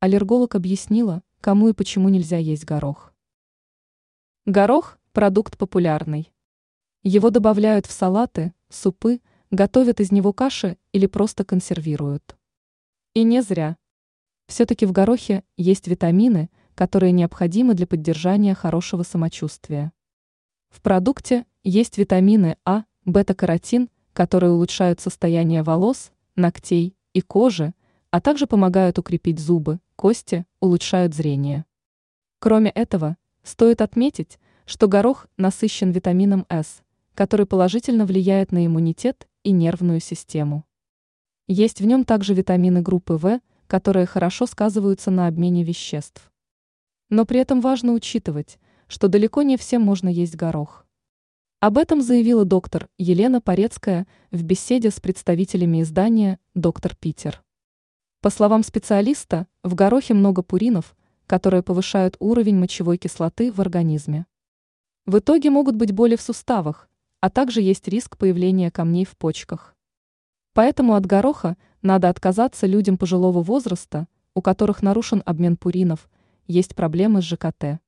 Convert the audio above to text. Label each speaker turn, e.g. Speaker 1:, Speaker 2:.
Speaker 1: аллерголог объяснила, кому и почему нельзя есть горох. Горох – продукт популярный. Его добавляют в салаты, супы, готовят из него каши или просто консервируют. И не зря. Все-таки в горохе есть витамины, которые необходимы для поддержания хорошего самочувствия. В продукте есть витамины А, бета-каротин, которые улучшают состояние волос, ногтей и кожи, а также помогают укрепить зубы, кости, улучшают зрение. Кроме этого, стоит отметить, что горох насыщен витамином С, который положительно влияет на иммунитет и нервную систему. Есть в нем также витамины группы В, которые хорошо сказываются на обмене веществ. Но при этом важно учитывать, что далеко не всем можно есть горох. Об этом заявила доктор Елена Порецкая в беседе с представителями издания «Доктор Питер». По словам специалиста, в горохе много пуринов, которые повышают уровень мочевой кислоты в организме. В итоге могут быть боли в суставах, а также есть риск появления камней в почках. Поэтому от гороха надо отказаться людям пожилого возраста, у которых нарушен обмен пуринов, есть проблемы с ЖКТ.